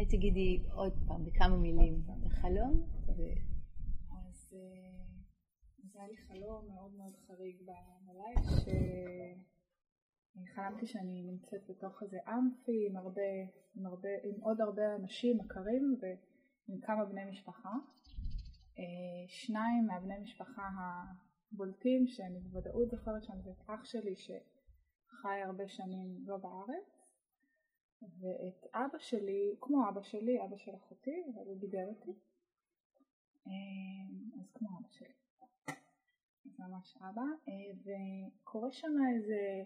אולי תגידי עוד פעם בכמה מילים את החלום. אז זה היה לי חלום מאוד מאוד חריג בלילה, שאני חלמתי שאני נמצאת בתוך איזה אמפי עם, הרבה, עם, הרבה, עם עוד הרבה אנשים מכרים ועם כמה בני משפחה. שניים מהבני משפחה הבולטים שאני בוודאות זוכרת שם זה אח שלי שחי הרבה שנים לא בארץ ואת אבא שלי, כמו אבא שלי, אבא של אחותי, אבל הוא גידר אותי, אה, אז כמו אבא שלי, זה ממש אבא, אה, וקורה שם איזה,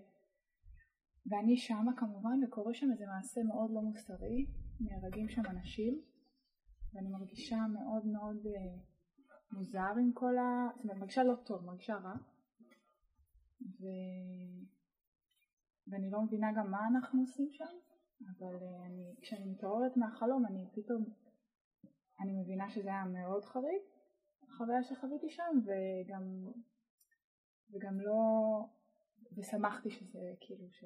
ואני שמה כמובן, וקורה שם איזה מעשה מאוד לא מוסרי, נהרגים שם אנשים, ואני מרגישה מאוד מאוד אה, מוזר עם כל ה... זאת אומרת, מרגישה לא טוב, מרגישה רע, ו... ואני לא מבינה גם מה אנחנו עושים שם, כשאני מתעוררת מהחלום אני פתאום, אני מבינה שזה היה מאוד חריג, החוויה שחוויתי שם, וגם, וגם לא, ושמחתי שזה כאילו, ש,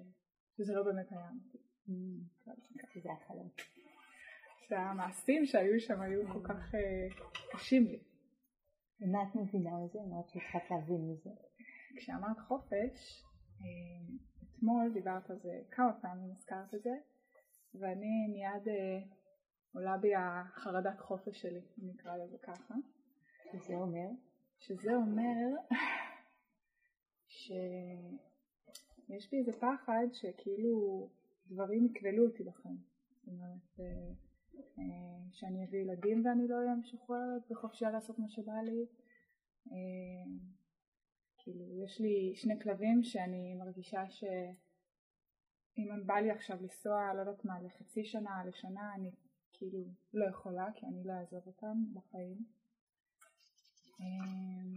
שזה לא באמת היה אמיתי. שזה החלום. שהמעשים שהיו שם היו כל כך אה, קשים לי. ומה את מבינה מזה? מה את התחלת להבין מזה? כשאמרת חופש, אה, אתמול דיברת על זה כמה פעמים, הזכרת את זה, ואני מיד אה, עולה בי החרדת חופש שלי, אני אקרא לזה ככה. שזה אומר? שזה אומר שיש בי איזה פחד שכאילו דברים יקבלו אותי בחיים. זאת אומרת, אה, אה, שאני אביא ילדים ואני לא אהיה משוחררת וחופשייה לעשות מה שבא לי. כאילו, יש לי שני כלבים שאני מרגישה ש... אם בא לי עכשיו לנסוע, לא יודעת מה, לחצי שנה, לשנה, אני כאילו לא יכולה, כי אני לא אעזוב אותם בחיים. אמ,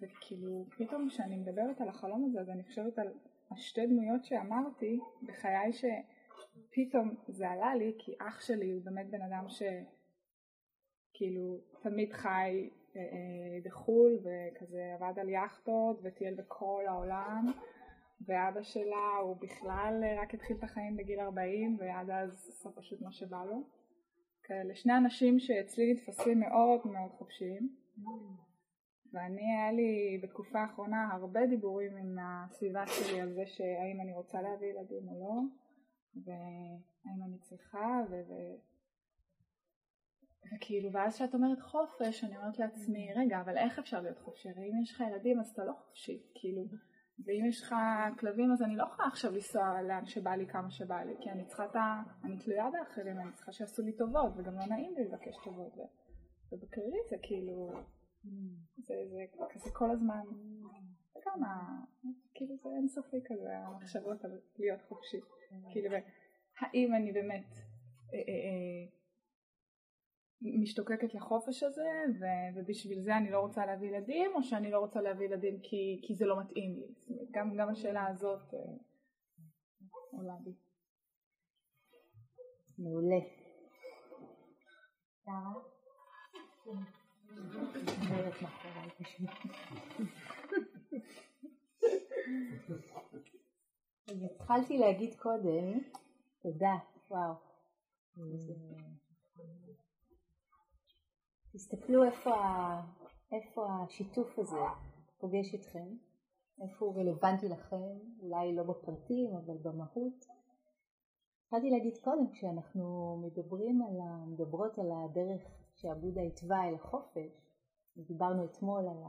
וכאילו, פתאום כשאני מדברת על החלום הזה, אז אני חושבת על השתי דמויות שאמרתי בחיי שפתאום זה עלה לי, כי אח שלי הוא באמת בן אדם שכאילו תמיד חי אה, אה, בחו"ל וכזה עבד על יכטות וטייל בכל העולם ואבא שלה הוא בכלל אה, רק התחיל את החיים בגיל 40 ועד אז עשה פשוט מה שבא לו. כאלה שני אנשים שאצלי נתפסים מאוד מאוד חופשיים. ואני היה לי בתקופה האחרונה הרבה דיבורים עם הסביבה שלי על זה שהאם אני רוצה להביא ילדים או לא והאם אני צריכה ו... ו... וכאילו ואז כשאת אומרת חופש אני אומרת לעצמי רגע אבל איך אפשר להיות חופשי? הרי אם יש לך ילדים אז אתה לא חופשי. כאילו ואם יש לך כלבים אז אני לא יכולה עכשיו לנסוע לאן שבא לי כמה שבא לי כי אני צריכה את ה... אני תלויה באחרים, אני צריכה שיעשו לי טובות וגם לא נעים לי לבקש טובות ו... ובכללי זה כאילו זה, זה כזה כל הזמן כמה כאילו זה אינסופי כזה המחשבות על להיות חופשי. כאילו האם אני באמת אה, אה, אה, משתוקקת לחופש הזה ו- ובשביל זה אני לא רוצה להביא ילדים או שאני לא רוצה להביא ילדים כי, כי זה לא מתאים לי. גם, גם השאלה הזאת אה, עולה בי. מעולה. אז התחלתי להגיד קודם, תודה, וואו. תסתכלו איפה. איפה השיתוף הזה פוגש אתכם, איפה הוא רלוונטי לכם, אולי לא בפרטים אבל במהות. התחלתי להגיד קודם כשאנחנו מדברים על ה... מדברות על הדרך שעבודה התווה אל החופש, דיברנו אתמול על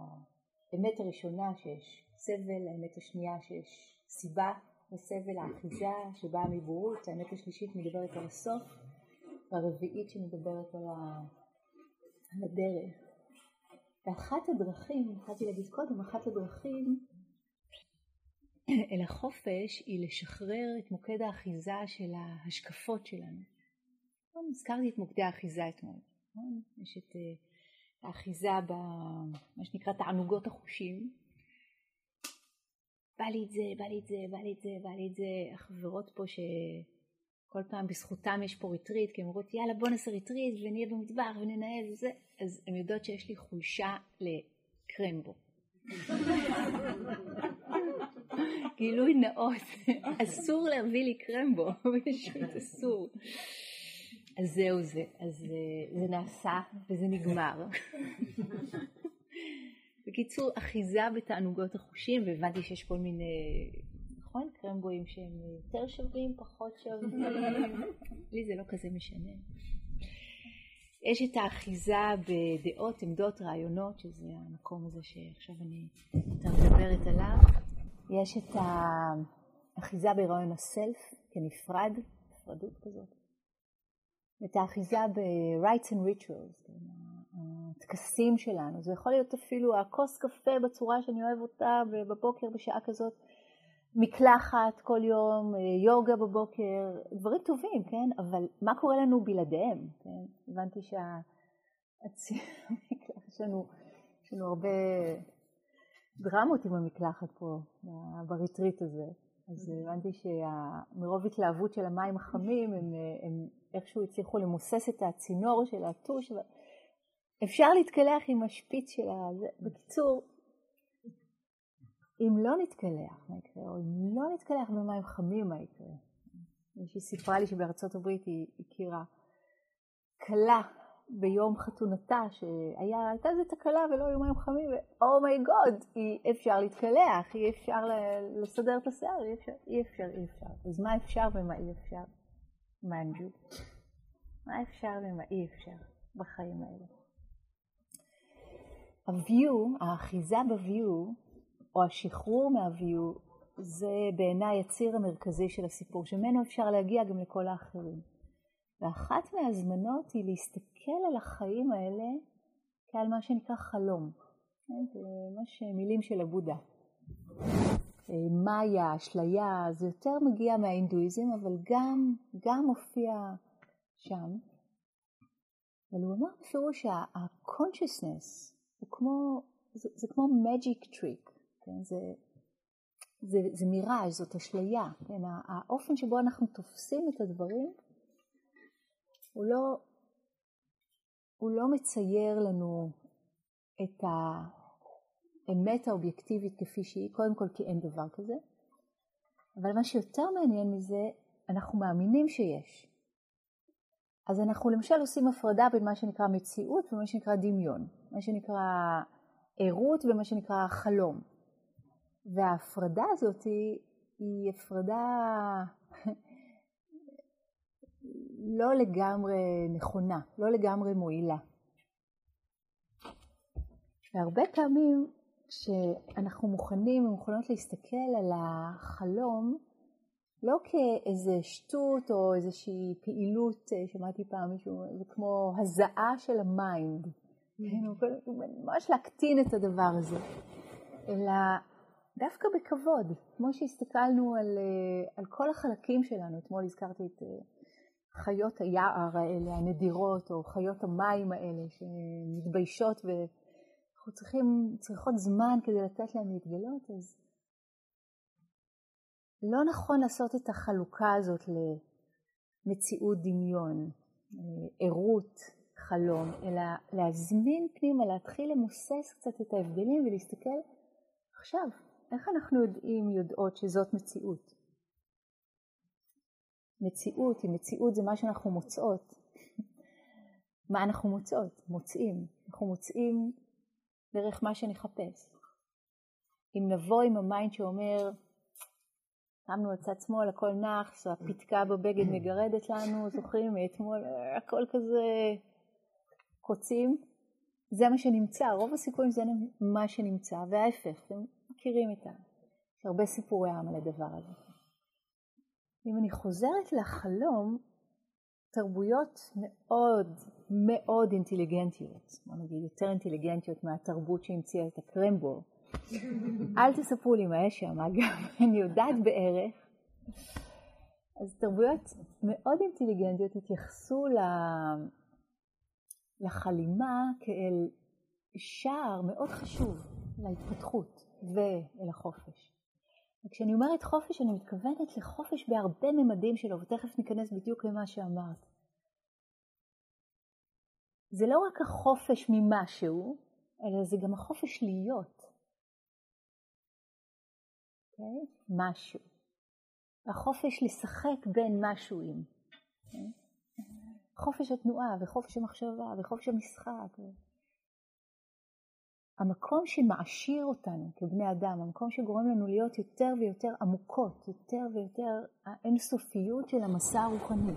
האמת הראשונה שיש סבל, האמת השנייה שיש סיבה לסבל, האחיזה שבאה מבורות, האמת השלישית מדברת על הסוף, והרביעית שמדברת על ה... על הדרך. ואחת הדרכים, התחלתי להגיד קודם, אחת הדרכים אל החופש היא לשחרר את מוקד האחיזה של ההשקפות שלנו. הזכרתי את מוקדי האחיזה אתמול. נכון? יש את אה, האחיזה במה שנקרא תענוגות החושים. בא לי את זה, בא לי את זה, בא לי את זה, בא לי את זה. החברות פה ש... כל פעם בזכותם יש פה ריטריט, כי הן אומרות יאללה בוא נעשה ריטריט ונהיה במטבח וננהל וזה, אז הן יודעות שיש לי חולשה לקרמבו. גילוי נאות, אסור להביא לי קרמבו, פשוט אסור. אז זהו זה, אז אה, זה נעשה וזה נגמר. בקיצור, אחיזה בתענוגות החושים, והבנתי שיש כל מיני, נכון? קרמבואים שהם יותר שווים, פחות שווים, לי זה לא כזה משנה. יש את האחיזה בדעות, עמדות, רעיונות, שזה המקום הזה שעכשיו אני יותר מדברת עליו. יש את האחיזה ברעיון הסלף כנפרד, נפרדות כזאת. את האחיזה ב-rights and rituals, כן, הטקסים שלנו. זה יכול להיות אפילו הכוס קפה בצורה שאני אוהב אותה בבוקר בשעה כזאת, מקלחת כל יום, יוגה בבוקר, דברים טובים, כן? אבל מה קורה לנו בלעדיהם? כן? הבנתי שהמקלחת שלנו, יש לנו הרבה דרמות עם המקלחת פה, בריטריט הזה. אז הבנתי שמרוב התלהבות של המים החמים, הם, הם איכשהו הצליחו למוסס את הצינור של הטוש. אפשר להתקלח עם השפיץ של ה... בקיצור, אם לא נתקלח, מה יקרה? או אם לא נתקלח במים חמים, מה יקרה? מישהי סיפרה לי שבארצות הברית היא הכירה כלה ביום חתונתה, שהייתה איזה תקלה ולא היו מים חמים, ואומייגוד, oh אי אפשר להתקלח, אי אפשר לסדר את השיער, אי אפשר, אי אפשר, אי אפשר. אז מה אפשר ומה אי אפשר? מנג'ו. מה אפשר ומה אי אפשר בחיים האלה? ה-view, האחיזה ב-view, או השחרור מה-view, זה בעיניי הציר המרכזי של הסיפור, שממנו אפשר להגיע גם לכל האחרים. ואחת מהזמנות היא להסתכל על החיים האלה כעל מה שנקרא חלום. כן? זה ממש מילים של הבודה. מאיה, אשליה, זה יותר מגיע מההינדואיזם, אבל גם, גם מופיע שם. אבל הוא אמר בפירוש שה-consciousness זה כמו magic trick, כן? זה, זה, זה מיראז', זאת אשליה, כן? האופן שבו אנחנו תופסים את הדברים הוא לא, הוא לא מצייר לנו את האמת האובייקטיבית כפי שהיא, קודם כל כי אין דבר כזה, אבל מה שיותר מעניין מזה, אנחנו מאמינים שיש. אז אנחנו למשל עושים הפרדה בין מה שנקרא מציאות ומה שנקרא דמיון, מה שנקרא ערות ומה שנקרא חלום. וההפרדה הזאת היא, היא הפרדה לא לגמרי נכונה, לא לגמרי מועילה. והרבה פעמים כשאנחנו מוכנים ומוכנות להסתכל על החלום לא כאיזה שטות או איזושהי פעילות, אה, שמעתי פעם מישהו, זה כמו הזעה של המיינד, כן, ממש להקטין את הדבר הזה, אלא דווקא בכבוד, כמו שהסתכלנו על, אה, על כל החלקים שלנו, אתמול הזכרתי את אה, חיות היער האלה, הנדירות, או חיות המים האלה שמתביישות ואנחנו צריכים, צריכות זמן כדי לתת להן להתגלות, אז לא נכון לעשות את החלוקה הזאת למציאות דמיון, ערות, חלום, אלא להזמין פנימה, להתחיל למוסס קצת את ההבדלים ולהסתכל עכשיו, איך אנחנו יודעים, יודעות שזאת מציאות? מציאות, אם מציאות זה מה שאנחנו מוצאות. מה אנחנו מוצאות? מוצאים. אנחנו מוצאים דרך מה שנחפש. אם נבוא עם המיינד שאומר, שמנו לצד שמאל, הכל נאחס, הפתקה בבגד מגרדת לנו, זוכרים מאתמול, הכל כזה קוצים. זה מה שנמצא, רוב הסיכויים זה מה שנמצא, וההפך, מכירים את ה... יש הרבה סיפורי עם על הדבר הזה. אם אני חוזרת לחלום, תרבויות מאוד מאוד אינטליגנטיות, בוא נגיד יותר אינטליגנטיות מהתרבות שהמציאה את הקרמבו, אל תספרו לי מה יש שם, אגב, אני יודעת בערך. אז תרבויות מאוד אינטליגנטיות התייחסו לחלימה כאל שער מאוד חשוב להתפתחות ואל החופש. וכשאני אומרת חופש אני מתכוונת לחופש בהרבה ממדים שלו, ותכף ניכנס בדיוק למה שאמרת. זה לא רק החופש ממשהו, אלא זה גם החופש להיות. okay? אוקיי? משהו. החופש לשחק בין משהוים. Okay? אוקיי? חופש התנועה וחופש המחשבה וחופש המשחק. המקום שמעשיר אותנו כבני אדם, המקום שגורם לנו להיות יותר ויותר עמוקות, יותר ויותר האינסופיות של המסע הרוחני.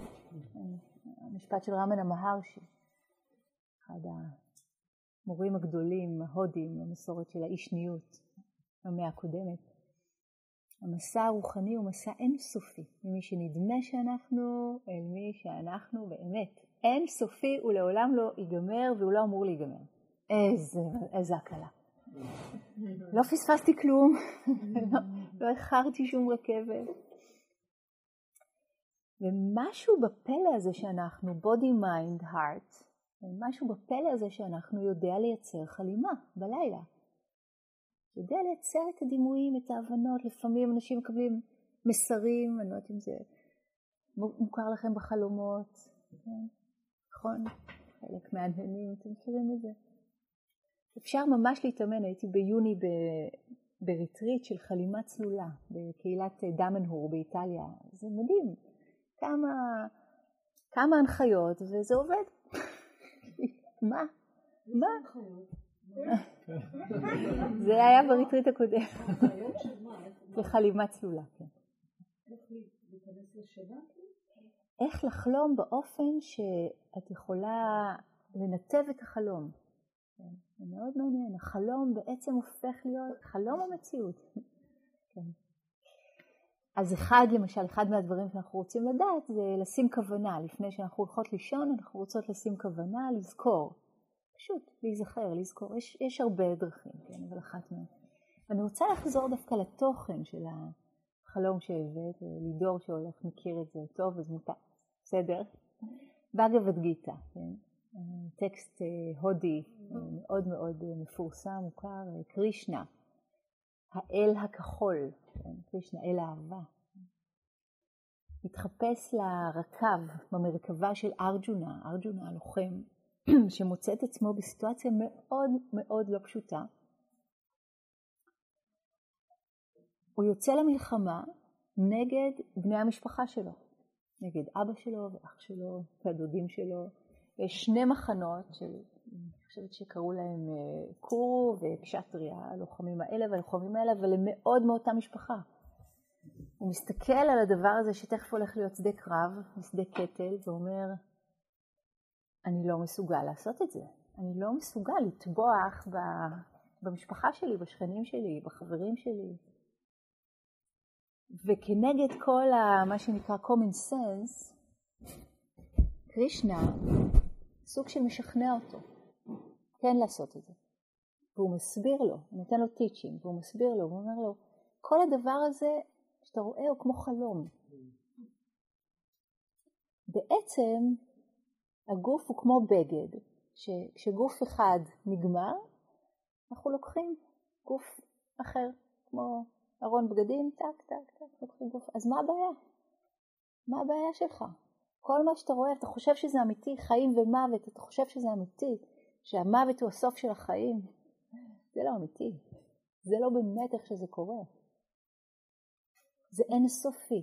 המשפט של רמנה מהרשי, אחד המורים הגדולים, ההודים, במסורת של האישניות במאה הקודמת. המסע הרוחני הוא מסע אינסופי, ממי שנדמה שאנחנו אל מי שאנחנו באמת. אינסופי הוא לעולם לא ייגמר והוא לא אמור להיגמר. איזה, איזה הקלה. לא פספסתי כלום, לא, איחרתי שום רכבת. ומשהו בפלא הזה שאנחנו, body, mind, heart, משהו בפלא הזה שאנחנו יודע לייצר חלימה בלילה. יודע לייצר את הדימויים, את ההבנות, לפעמים אנשים מקבלים מסרים, אני לא יודעת אם זה מוכר לכם בחלומות, כן? נכון? חלק מהעניינים, אתם מכירים את זה? אפשר ממש להתאמן, הייתי ביוני ב... בריטריט של חלימה צלולה בקהילת דמנהור באיטליה, זה מדהים, כמה, כמה הנחיות וזה עובד. מה? מה? זה היה בריטריט הקודם. בחלימה צלולה, כן. איך לחלום באופן שאת יכולה לנתב את החלום. זה מאוד מעניין. החלום בעצם הופך להיות חלום המציאות. כן. אז אחד, למשל, אחד מהדברים שאנחנו רוצים לדעת זה לשים כוונה. לפני שאנחנו הולכות לישון, אנחנו רוצות לשים כוונה, לזכור. פשוט להיזכר, לזכור. יש, יש הרבה דרכים, כן, אבל אחת מהן. אני רוצה לחזור דווקא לתוכן של החלום שהבאת, לידור שהולך מכיר את זה טוב, אז מותר, בסדר? בגבד גיתא, כן? טקסט אה, הודי אה, מאוד מאוד מפורסם, מוכר, אה, קרישנה, האל הכחול, כן? קרישנה, אל האהבה. מתחפש לרקב במרכבה של ארג'ונה, ארג'ונה הלוחם, שמוצא את עצמו בסיטואציה מאוד מאוד לא פשוטה. הוא יוצא למלחמה נגד בני המשפחה שלו, נגד אבא שלו ואח שלו והדודים שלו. שני מחנות של, אני חושבת שקראו להם אה, קורו וקשטריה, הלוחמים האלה והלוחמים האלה, אבל הם מאוד מאותה משפחה. הוא מסתכל על הדבר הזה שתכף הולך להיות שדה קרב, שדה קטל, ואומר, אני לא מסוגל לעשות את זה. אני לא מסוגל לטבוח במשפחה שלי, בשכנים שלי, בחברים שלי. וכנגד כל ה, מה שנקרא common sense, קרישנה סוג של משכנע אותו כן לעשות את זה. והוא מסביר לו, הוא נותן לו טיצ'ינג, והוא מסביר לו, הוא אומר לו, כל הדבר הזה שאתה רואה הוא כמו חלום. בעצם הגוף הוא כמו בגד, שכשגוף אחד נגמר, אנחנו לוקחים גוף אחר, כמו ארון בגדים, טק, טק, טק, לוקחים גוף. אז מה הבעיה? מה הבעיה שלך? כל מה שאתה רואה, אתה חושב שזה אמיתי, חיים ומוות, אתה חושב שזה אמיתי, שהמוות הוא הסוף של החיים. זה לא אמיתי. זה לא באמת איך שזה קורה. זה אין סופי.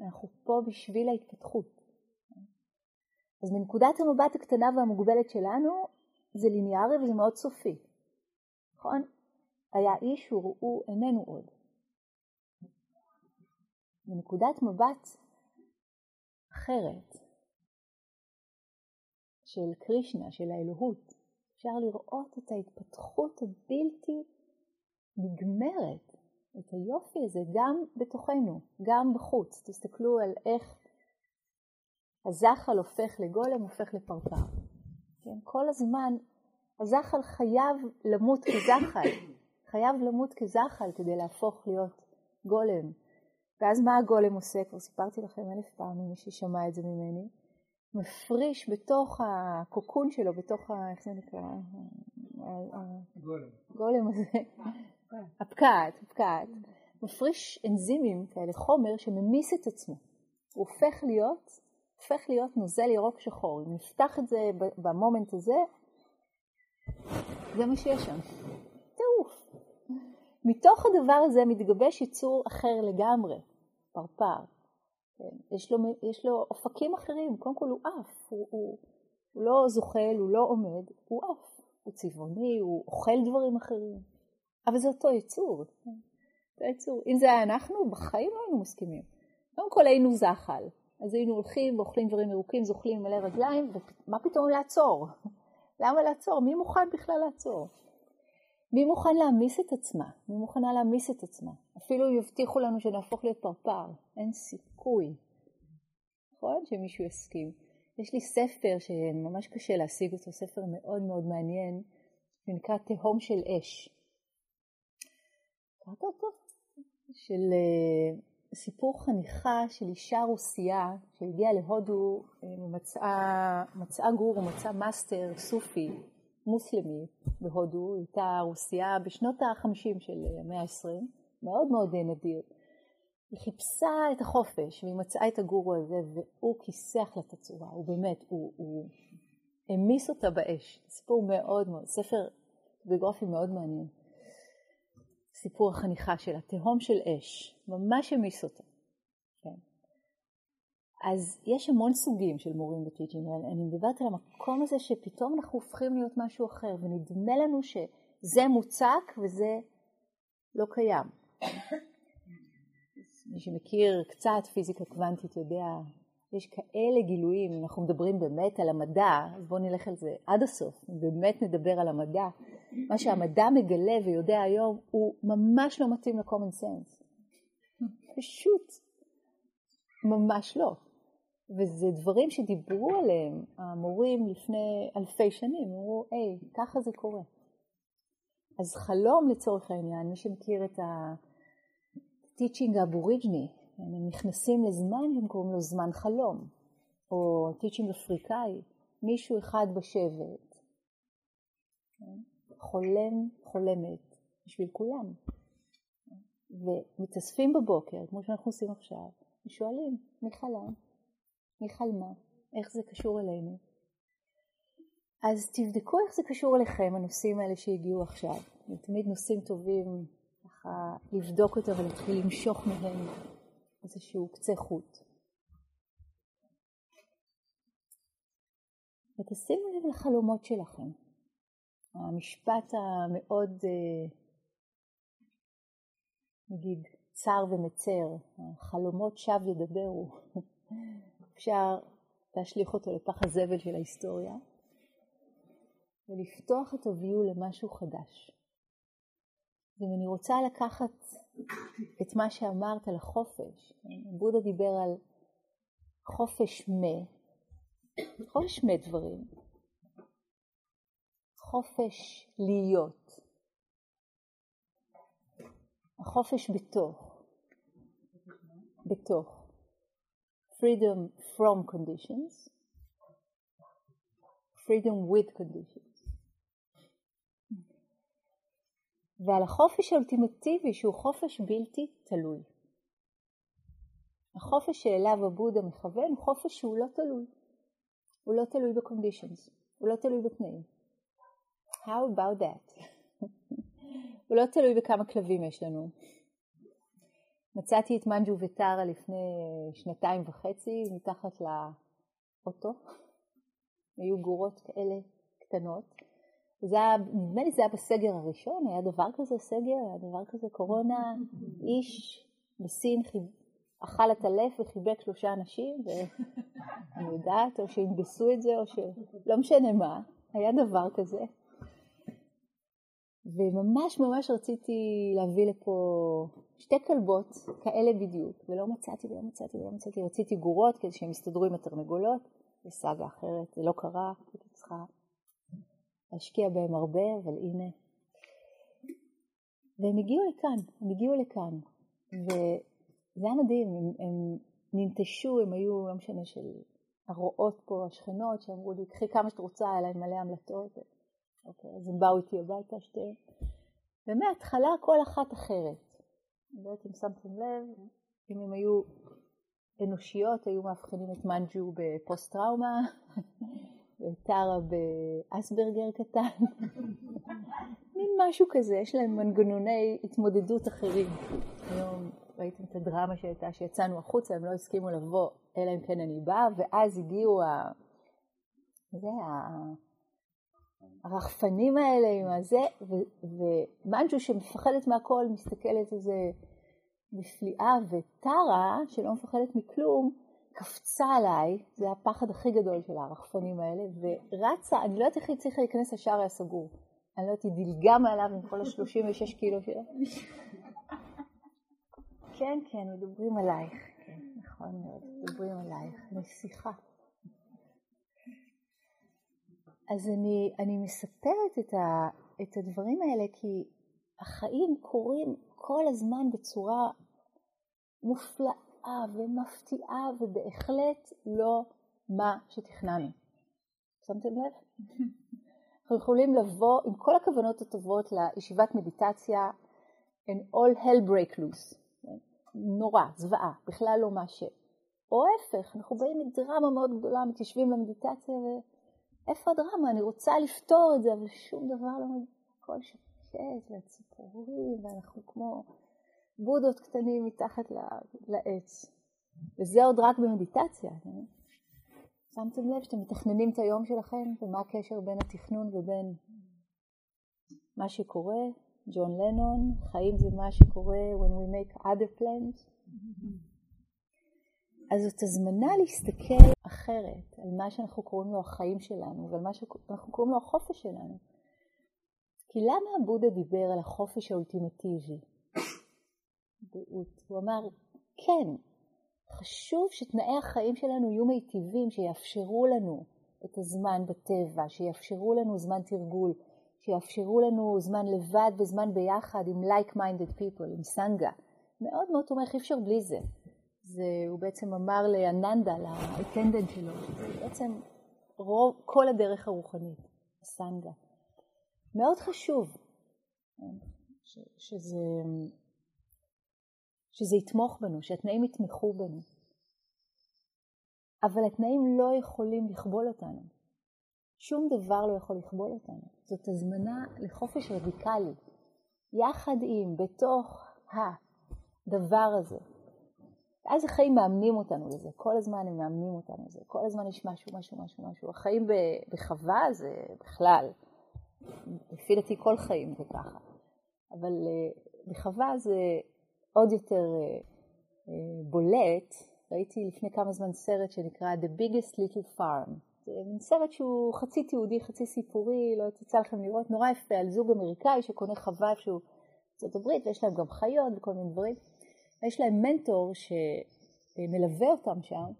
אנחנו פה בשביל ההתפתחות. אז מנקודת המבט הקטנה והמוגבלת שלנו, זה ליניארי וזה מאוד סופי. נכון? היה איש הוא איננו עוד. מנקודת מבט אחרת של קרישנה, של האלוהות, אפשר לראות את ההתפתחות הבלתי נגמרת, את היופי הזה גם בתוכנו, גם בחוץ. תסתכלו על איך הזחל הופך לגולם, הופך לפרפר. כן? כל הזמן הזחל חייב למות כזחל, חייב למות כזחל כדי להפוך להיות גולם. ואז מה הגולם עושה? כבר סיפרתי לכם אלף פעם, מי ששמע את זה ממני. מפריש בתוך הקוקון שלו, בתוך ה... איך זה נקרא? גולם. הגולם הזה. הפקעת, הפקעת. מפריש אנזימים כאלה, חומר שממיס את עצמו. הוא הופך להיות, הופך להיות נוזל ירוק שחור. אם נפתח את זה במומנט הזה, זה מה שיש שם. טירוף. מתוך הדבר הזה מתגבש יצור אחר לגמרי. פרפר. כן? יש, לו, יש לו אופקים אחרים, קודם כל הוא עף, הוא, הוא, הוא לא זוחל, הוא לא עומד, הוא עף, הוא צבעוני, הוא אוכל דברים אחרים, אבל זה אותו יצור. כן? אותו יצור. אם זה היה אנחנו, בחיים לא היינו מסכימים. קודם כל היינו זחל, אז היינו הולכים ואוכלים דברים ירוקים, זוחלים מלא רגליים, ומה פתאום לעצור? למה לעצור? מי מוכן בכלל לעצור? מי מוכן להעמיס את עצמה? מי מוכנה להעמיס את עצמה? אפילו יבטיחו לנו שנהפוך להיות פרפר, אין סיכוי. נכון? שמישהו יסכים. יש לי ספר שממש קשה להשיג אותו, ספר מאוד מאוד מעניין, שנקרא תהום של אש. קראת אותו? של אה, סיפור חניכה של אישה רוסייה שהגיעה להודו ומצאה אה, גורו, מצאה מאסטר סופי מוסלמי בהודו, הייתה רוסייה בשנות ה-50 של המאה ה-20, מאוד מאוד נדיר. היא חיפשה את החופש והיא מצאה את הגורו הזה והוא כיסח לה את הצורה, הוא באמת, הוא, הוא המיס אותה באש. סיפור מאוד מאוד, ספר ביוגרפי מאוד מעניין. סיפור החניכה שלה, תהום של אש, ממש המיס אותה. אז יש המון סוגים של מורים בטיצ'ינג, אני מדברת על המקום הזה שפתאום אנחנו הופכים להיות משהו אחר, ונדמה לנו שזה מוצק וזה לא קיים. מי שמכיר קצת פיזיקה קוונטית יודע, יש כאלה גילויים, אנחנו מדברים באמת על המדע, אז בואו נלך על זה עד הסוף, באמת נדבר על המדע. מה שהמדע מגלה ויודע היום הוא ממש לא מתאים ל-common sense. פשוט ממש לא. וזה דברים שדיברו עליהם המורים לפני אלפי שנים, אמרו, היי, ככה זה קורה. אז חלום לצורך העניין, מי שמכיר את הטיצ'ינג האבוריג'ני, הם נכנסים לזמן והם קוראים לו זמן חלום, או טיצ'ינג אפריקאי, מישהו אחד בשבט, חולם, חולמת בשביל כולם. ומתאספים בבוקר, כמו שאנחנו עושים עכשיו, ושואלים, מי חלם? מי חלמה? איך זה קשור אלינו? אז תבדקו איך זה קשור אליכם, הנושאים האלה שהגיעו עכשיו. זה תמיד נושאים טובים, ככה לבדוק אותם ולהתחיל למשוך מהם איזשהו קצה חוט. ותשימו לב לחלומות שלכם. המשפט המאוד, אה, נגיד, צר ומצר, החלומות שווא ידברו, אפשר להשליך אותו לפח הזבל של ההיסטוריה ולפתוח את הוויו למשהו חדש. ואם אני רוצה לקחת את מה שאמרת על החופש, בודה דיבר על חופש מה, חופש מה דברים, חופש להיות, החופש בתוך, בתוך, freedom from conditions, freedom with conditions. ועל החופש האולטימטיבי שהוא חופש בלתי תלוי. החופש שאליו הבודה מכוון הוא חופש שהוא לא תלוי. הוא לא תלוי בקונדישנס, הוא לא תלוי בתנאים. How about that? הוא לא תלוי בכמה כלבים יש לנו. מצאתי את מנג'ו וטרה לפני שנתיים וחצי מתחת לאוטו. היו גורות כאלה קטנות. זה היה, נדמה לי זה היה בסגר הראשון, היה דבר כזה סגר, היה דבר כזה קורונה, איש בסין. אכל את הלף וחיבק שלושה אנשים, ואני יודעת, או שהנדסו את זה, או ש... לא משנה מה, היה דבר כזה. וממש ממש רציתי להביא לפה שתי כלבות כאלה בדיוק, ולא מצאתי ולא מצאתי ולא מצאתי, רציתי גורות כדי שהם יסתדרו עם התרנגולות, זה סאגה אחרת, זה לא קרה, הייתי צריכה להשקיע בהם הרבה, אבל הנה. והם הגיעו לכאן, הם הגיעו לכאן, וזה היה מדהים, הם, הם ננטשו, הם היו, לא משנה, של הרועות פה, השכנות, שאמרו לי, קחי כמה שאת רוצה, היה להם מלא המלטות. אוקיי, אז הם באו איתי הביתה שתיהם. ומההתחלה כל אחת אחרת. אני לא יודעת אם שמתם לב, אם הם היו אנושיות, היו מאבחנים את מנג'ו בפוסט טראומה, וטרה באסברגר קטן, מין משהו כזה, יש להם מנגנוני התמודדות אחרים. היום ראיתם את הדרמה שהייתה, שיצאנו החוצה, הם לא הסכימו לבוא, אלא אם כן אני באה, ואז הגיעו ה... זה, ה... הרחפנים האלה עם הזה, ומנג'ו שמפחדת מהכל מסתכלת איזה בפליאה, וטרה, שלא מפחדת מכלום, קפצה עליי, זה הפחד הכי גדול של הרחפנים האלה, ורצה, אני לא יודעת איך היא הצליחה להיכנס, השער היה סגור. אני לא יודעת, היא דילגה מעליו עם כל ה-36 קילו שלה. כן, כן, מדברים עלייך. כן, נכון מאוד, מדברים עלייך. נסיכה. אז אני, אני מספרת את, ה, את הדברים האלה כי החיים קורים כל הזמן בצורה מופלאה ומפתיעה ובהחלט לא מה שתכננו. שמתם לב? אנחנו יכולים לבוא עם כל הכוונות הטובות לישיבת מדיטציה and all hell break loose. נורא, זוועה, בכלל לא מה ש... או ההפך, אנחנו באים עם דרמה מאוד גדולה, מתיישבים למדיטציה איפה הדרמה? אני רוצה לפתור את זה, אבל שום דבר לא... הכל שקט והציפורים, ואנחנו כמו בודות קטנים מתחת לעץ. וזה עוד רק במדיטציה. שמתם לב שאתם מתכננים את היום שלכם, ומה הקשר בין התכנון ובין מה שקורה? ג'ון לנון, חיים זה מה שקורה when we make other plans. אז זאת הזמנה להסתכל אחרת על מה שאנחנו קוראים לו החיים שלנו ועל מה שאנחנו קוראים לו החופש שלנו. כי למה הבודה דיבר על החופש האולטימטיבי? הוא אמר, כן, חשוב שתנאי החיים שלנו יהיו מיטיבים, שיאפשרו לנו את הזמן בטבע, שיאפשרו לנו זמן תרגול, שיאפשרו לנו זמן לבד וזמן ביחד עם like-minded people, עם סנגה. מאוד מאוד תומך, אי אפשר בלי זה. זה, הוא בעצם אמר לאננדה, לאטנדנט שלו, בעצם רוב, כל הדרך הרוחנית, הסנגה. מאוד חשוב ש, שזה, שזה יתמוך בנו, שהתנאים יתמכו בנו. אבל התנאים לא יכולים לכבול אותנו. שום דבר לא יכול לכבול אותנו. זאת הזמנה לחופש רדיקלי. יחד עם, בתוך הדבר הזה, ואז החיים מאמנים אותנו לזה, כל הזמן הם מאמנים אותנו לזה, כל הזמן יש משהו, משהו, משהו, משהו. החיים בחווה זה בכלל, לפי דעתי כל חיים זה ככה, אבל אה, בחווה זה עוד יותר אה, אה, בולט. ראיתי לפני כמה זמן סרט שנקרא The Biggest Little Farm. זה מין סרט שהוא חצי תיעודי, חצי סיפורי, לא יצא לכם לראות, נורא יפה, על זוג אמריקאי שקונה חווה איפשהו בארצות הברית, ויש להם גם חיות וכל מיני דברים. יש להם מנטור שמלווה אותם שם,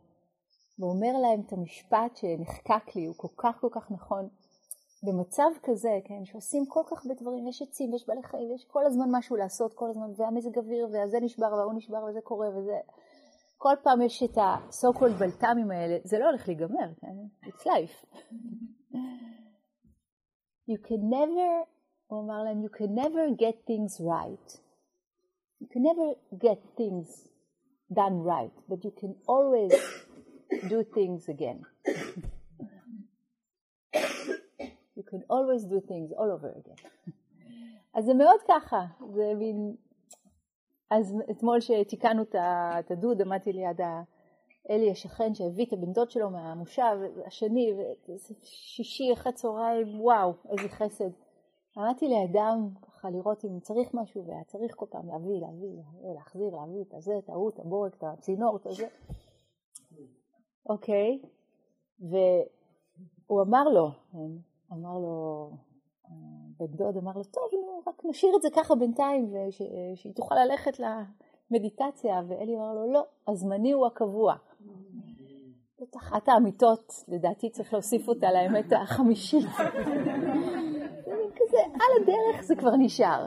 ואומר להם את המשפט שנחקק לי, הוא כל כך כל כך נכון. במצב כזה, כן, שעושים כל כך הרבה דברים, יש עצים, יש בעלי חיים, יש כל הזמן משהו לעשות, כל הזמן, והמזג אוויר, והזה נשבר, וההוא נשבר, וזה קורה, וזה... כל פעם יש את ה-so called בלת"מים האלה, זה לא הולך להיגמר, כן? It's life. you can never, הוא אמר להם, you can never get things right. You can never get things done right, but you can always do things again. you can always do things all over again. אז זה מאוד ככה, זה מין... אז אתמול שתיקנו את הדוד, עמדתי ליד אלי השכן שהביא את הבן דוד שלו מהמושב השני, ושישי אחרי צהריים, וואו, איזה חסד. עמדתי לידם ככה לראות אם צריך משהו, והיה צריך כל פעם להביא, להביא, להחזיר, להביא את הזה, את ההוא, את הבורג, את הצינור, את הזה. אוקיי, והוא אמר לו, אמר לו, בן דוד אמר לו, טוב, נו, רק נשאיר את זה ככה בינתיים, ושהיא תוכל ללכת למדיטציה, ואלי אמר לו, לא, הזמני הוא הקבוע. זאת אחת האמיתות, לדעתי צריך להוסיף אותה לאמת החמישית. כזה, על הדרך זה כבר נשאר.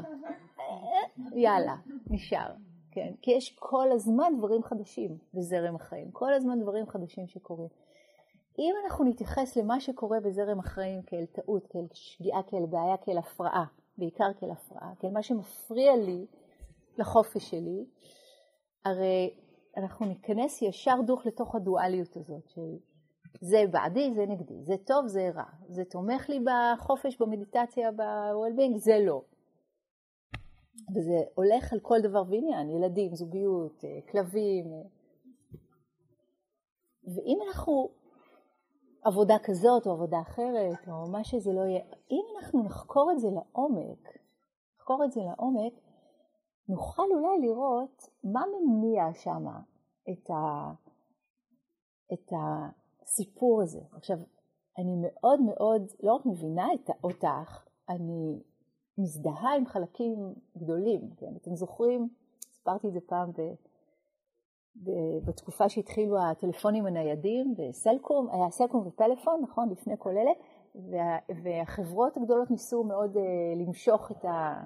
יאללה, נשאר. כן, כי יש כל הזמן דברים חדשים בזרם החיים, כל הזמן דברים חדשים שקורים. אם אנחנו נתייחס למה שקורה בזרם החיים כאל טעות, כאל שגיאה, כאל בעיה, כאל הפרעה, בעיקר כאל הפרעה, כאל מה שמפריע לי לחופש שלי, הרי אנחנו ניכנס ישר דוך לתוך הדואליות הזאת של זה בעדי, זה נגדי, זה טוב, זה רע, זה תומך לי בחופש, במדיטציה, ב-well-being, זה לא. וזה הולך על כל דבר ועניין, ילדים, זוגיות, אה, כלבים. ואם אנחנו עבודה כזאת או עבודה אחרת, או מה שזה לא יהיה, אם אנחנו נחקור את זה לעומק, נחקור את זה לעומק, נוכל אולי לראות מה מניע שם את, ה, את הסיפור הזה. עכשיו, אני מאוד מאוד לא רק מבינה את, אותך, אני מזדהה עם חלקים גדולים. כן? אתם זוכרים, סיפרתי את זה פעם ב, ב, בתקופה שהתחילו הטלפונים הניידים בסלקום, היה סלקום ופלאפון, נכון? לפני כל אלה, וה, והחברות הגדולות ניסו מאוד uh, למשוך את ה...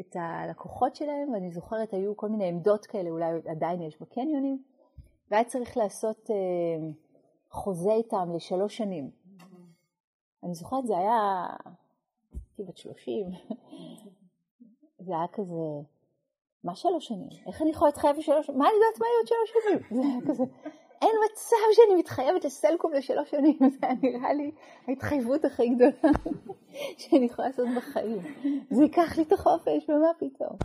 את הלקוחות שלהם, ואני זוכרת, היו כל מיני עמדות כאלה, אולי עדיין יש בקניונים, והיה צריך לעשות אה, חוזה איתם לשלוש שנים. אני זוכרת, זה היה, הייתי בת שלושים, זה היה כזה, מה שלוש שנים? איך אני יכולה להתחייב לשלוש שנים? מה אני יודעת מה יהיו עוד שלוש שנים? זה היה כזה, אין מצב שאני מתחייבת לסלקום לשלוש שנים, זה היה נראה לי ההתחייבות הכי גדולה שאני יכולה לעשות בחיים. זה ייקח לי את החופש, ומה פתאום.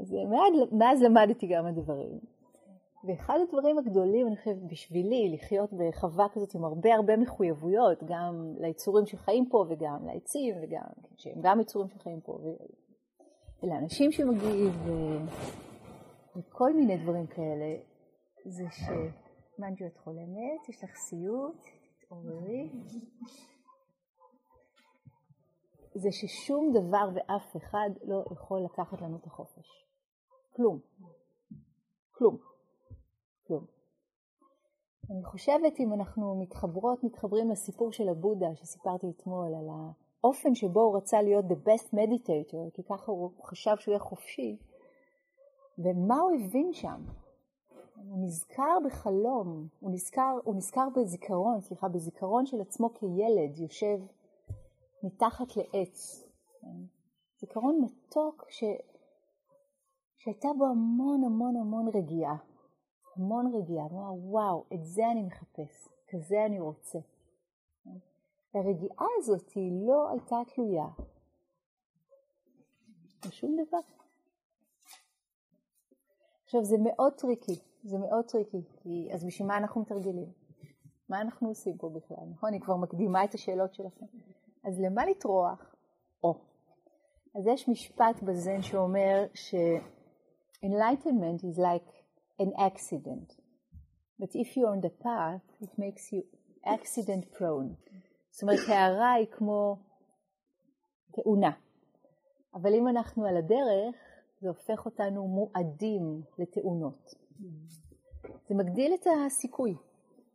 אז מאז, מאז למדתי גם הדברים. ואחד הדברים הגדולים, אני חושבת, בשבילי, לחיות בחווה כזאת עם הרבה הרבה מחויבויות, גם ליצורים שחיים פה וגם לעצים, וגם, שהם גם יצורים שחיים פה, ולאנשים שמגיעים, ו... וכל מיני דברים כאלה, זה שמנג'ו את חולמת, יש לך סיוט, תתעוררי. זה ששום דבר ואף אחד לא יכול לקחת לנו את החופש. כלום. כלום. כלום. אני חושבת אם אנחנו מתחברות, מתחברים לסיפור של הבודה שסיפרתי אתמול, על האופן שבו הוא רצה להיות the best meditator, כי ככה הוא חשב שהוא יהיה חופשי, ומה הוא הבין שם? הוא נזכר בחלום, הוא נזכר, הוא נזכר בזיכרון, סליחה, בזיכרון של עצמו כילד יושב מתחת לעץ. זיכרון מתוק ש... שהייתה בו המון המון המון רגיעה. המון רגיעה. אמר, וואו, את זה אני מחפש, כזה אני רוצה. והרגיעה הזאת היא לא הייתה תלויה בשום דבר. עכשיו זה מאוד טריקי, זה מאוד טריקי, כי אז בשביל מה אנחנו מתרגלים? מה אנחנו עושים פה בכלל, נכון? אני כבר מקדימה את השאלות שלכם. אז למה לטרוח? או. אז יש משפט בזן שאומר ש-enlightenment is like an accident, but if you're on the path, it makes you accident prone. זאת אומרת, הערה היא כמו תאונה. אבל אם אנחנו על הדרך, זה הופך אותנו מועדים לתאונות. זה מגדיל את הסיכוי,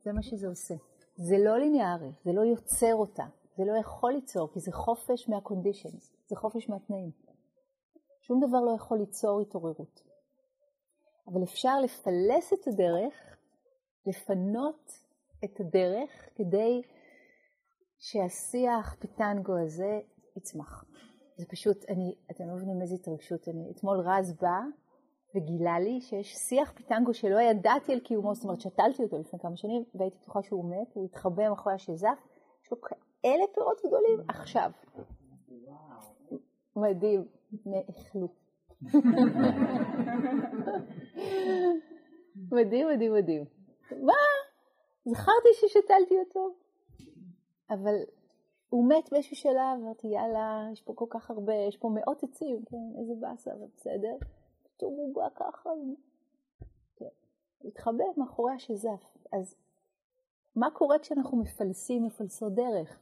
זה מה שזה עושה. זה לא ליניארי, זה לא יוצר אותה, זה לא יכול ליצור, כי זה חופש מה-conditions, זה חופש מהתנאים. שום דבר לא יכול ליצור התעוררות. אבל אפשר לפלס את הדרך, לפנות את הדרך, כדי שהשיח פיטנגו הזה יצמח. זה פשוט, אני, אתם לא מבינים איזה התרגשות אני. אתמול רז בא וגילה לי שיש שיח פיטנגו שלא ידעתי על קיומו, זאת אומרת שתלתי אותו לפני כמה שנים והייתי בטוחה שהוא מת, הוא התחבא מאחורי השזף, יש לו כאלה פירות גדולים עכשיו. מדהים, נאכלו. מדהים, מדהים, מדהים. מה? זכרתי ששתלתי אותו, אבל הוא מת באיזשהו שלב, אמרתי יאללה, יש פה כל כך הרבה, יש פה מאות עצים, כן, איזה באסה, אבל בסדר. פתאום הוא בא ככה, כן. התחבא מאחורי השזף. אז מה קורה כשאנחנו מפלסים, מפלסות דרך?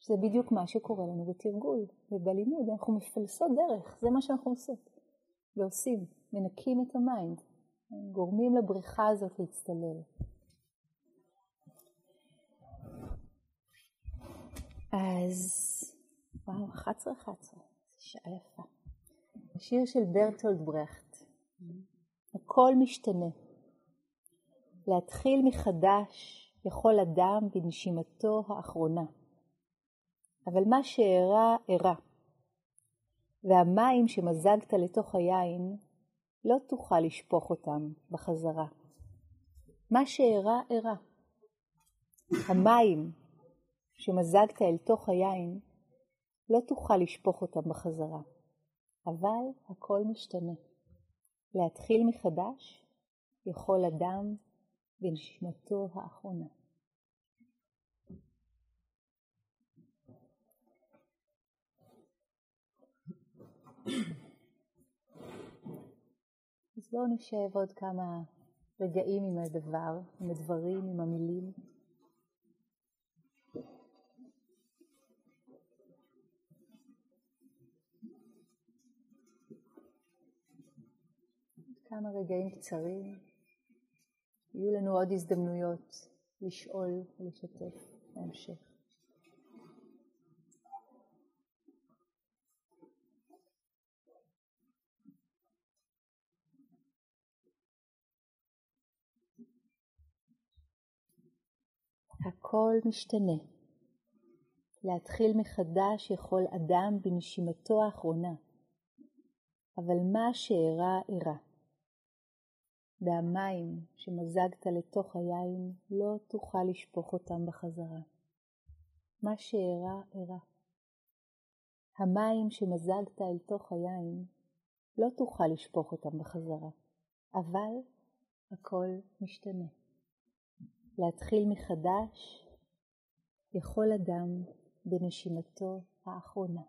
שזה בדיוק מה שקורה לנו בתרגול ובלימוד, אנחנו מפלסות דרך, זה מה שאנחנו עושות ועושים, מנקים את המיינד, גורמים לבריכה הזאת להצטלל. אז וואו, 11 11, שעה יפה. השיר של ברטולד ברכט, הכל משתנה. להתחיל מחדש יכול אדם בנשימתו האחרונה. אבל מה שאירע, אירע. והמים שמזגת לתוך היין, לא תוכל לשפוך אותם בחזרה. מה שאירע, אירע. המים שמזגת אל תוך היין, לא תוכל לשפוך אותם בחזרה. אבל הכל משתנה. להתחיל מחדש יכול אדם בנשימתו האחרונה. אז בואו נשב עוד כמה רגעים עם הדבר, עם הדברים, עם המילים. כמה רגעים קצרים, יהיו לנו עוד הזדמנויות לשאול ולשתף בהמשך. הכל משתנה. להתחיל מחדש יכול אדם בנשימתו האחרונה, אבל מה שאירע אירע. והמים שמזגת לתוך היין לא תוכל לשפוך אותם בחזרה. מה שאירע אירע. המים שמזגת אל תוך היין לא תוכל לשפוך אותם בחזרה, אבל הכל משתנה. להתחיל מחדש יכול אדם בנשימתו האחרונה.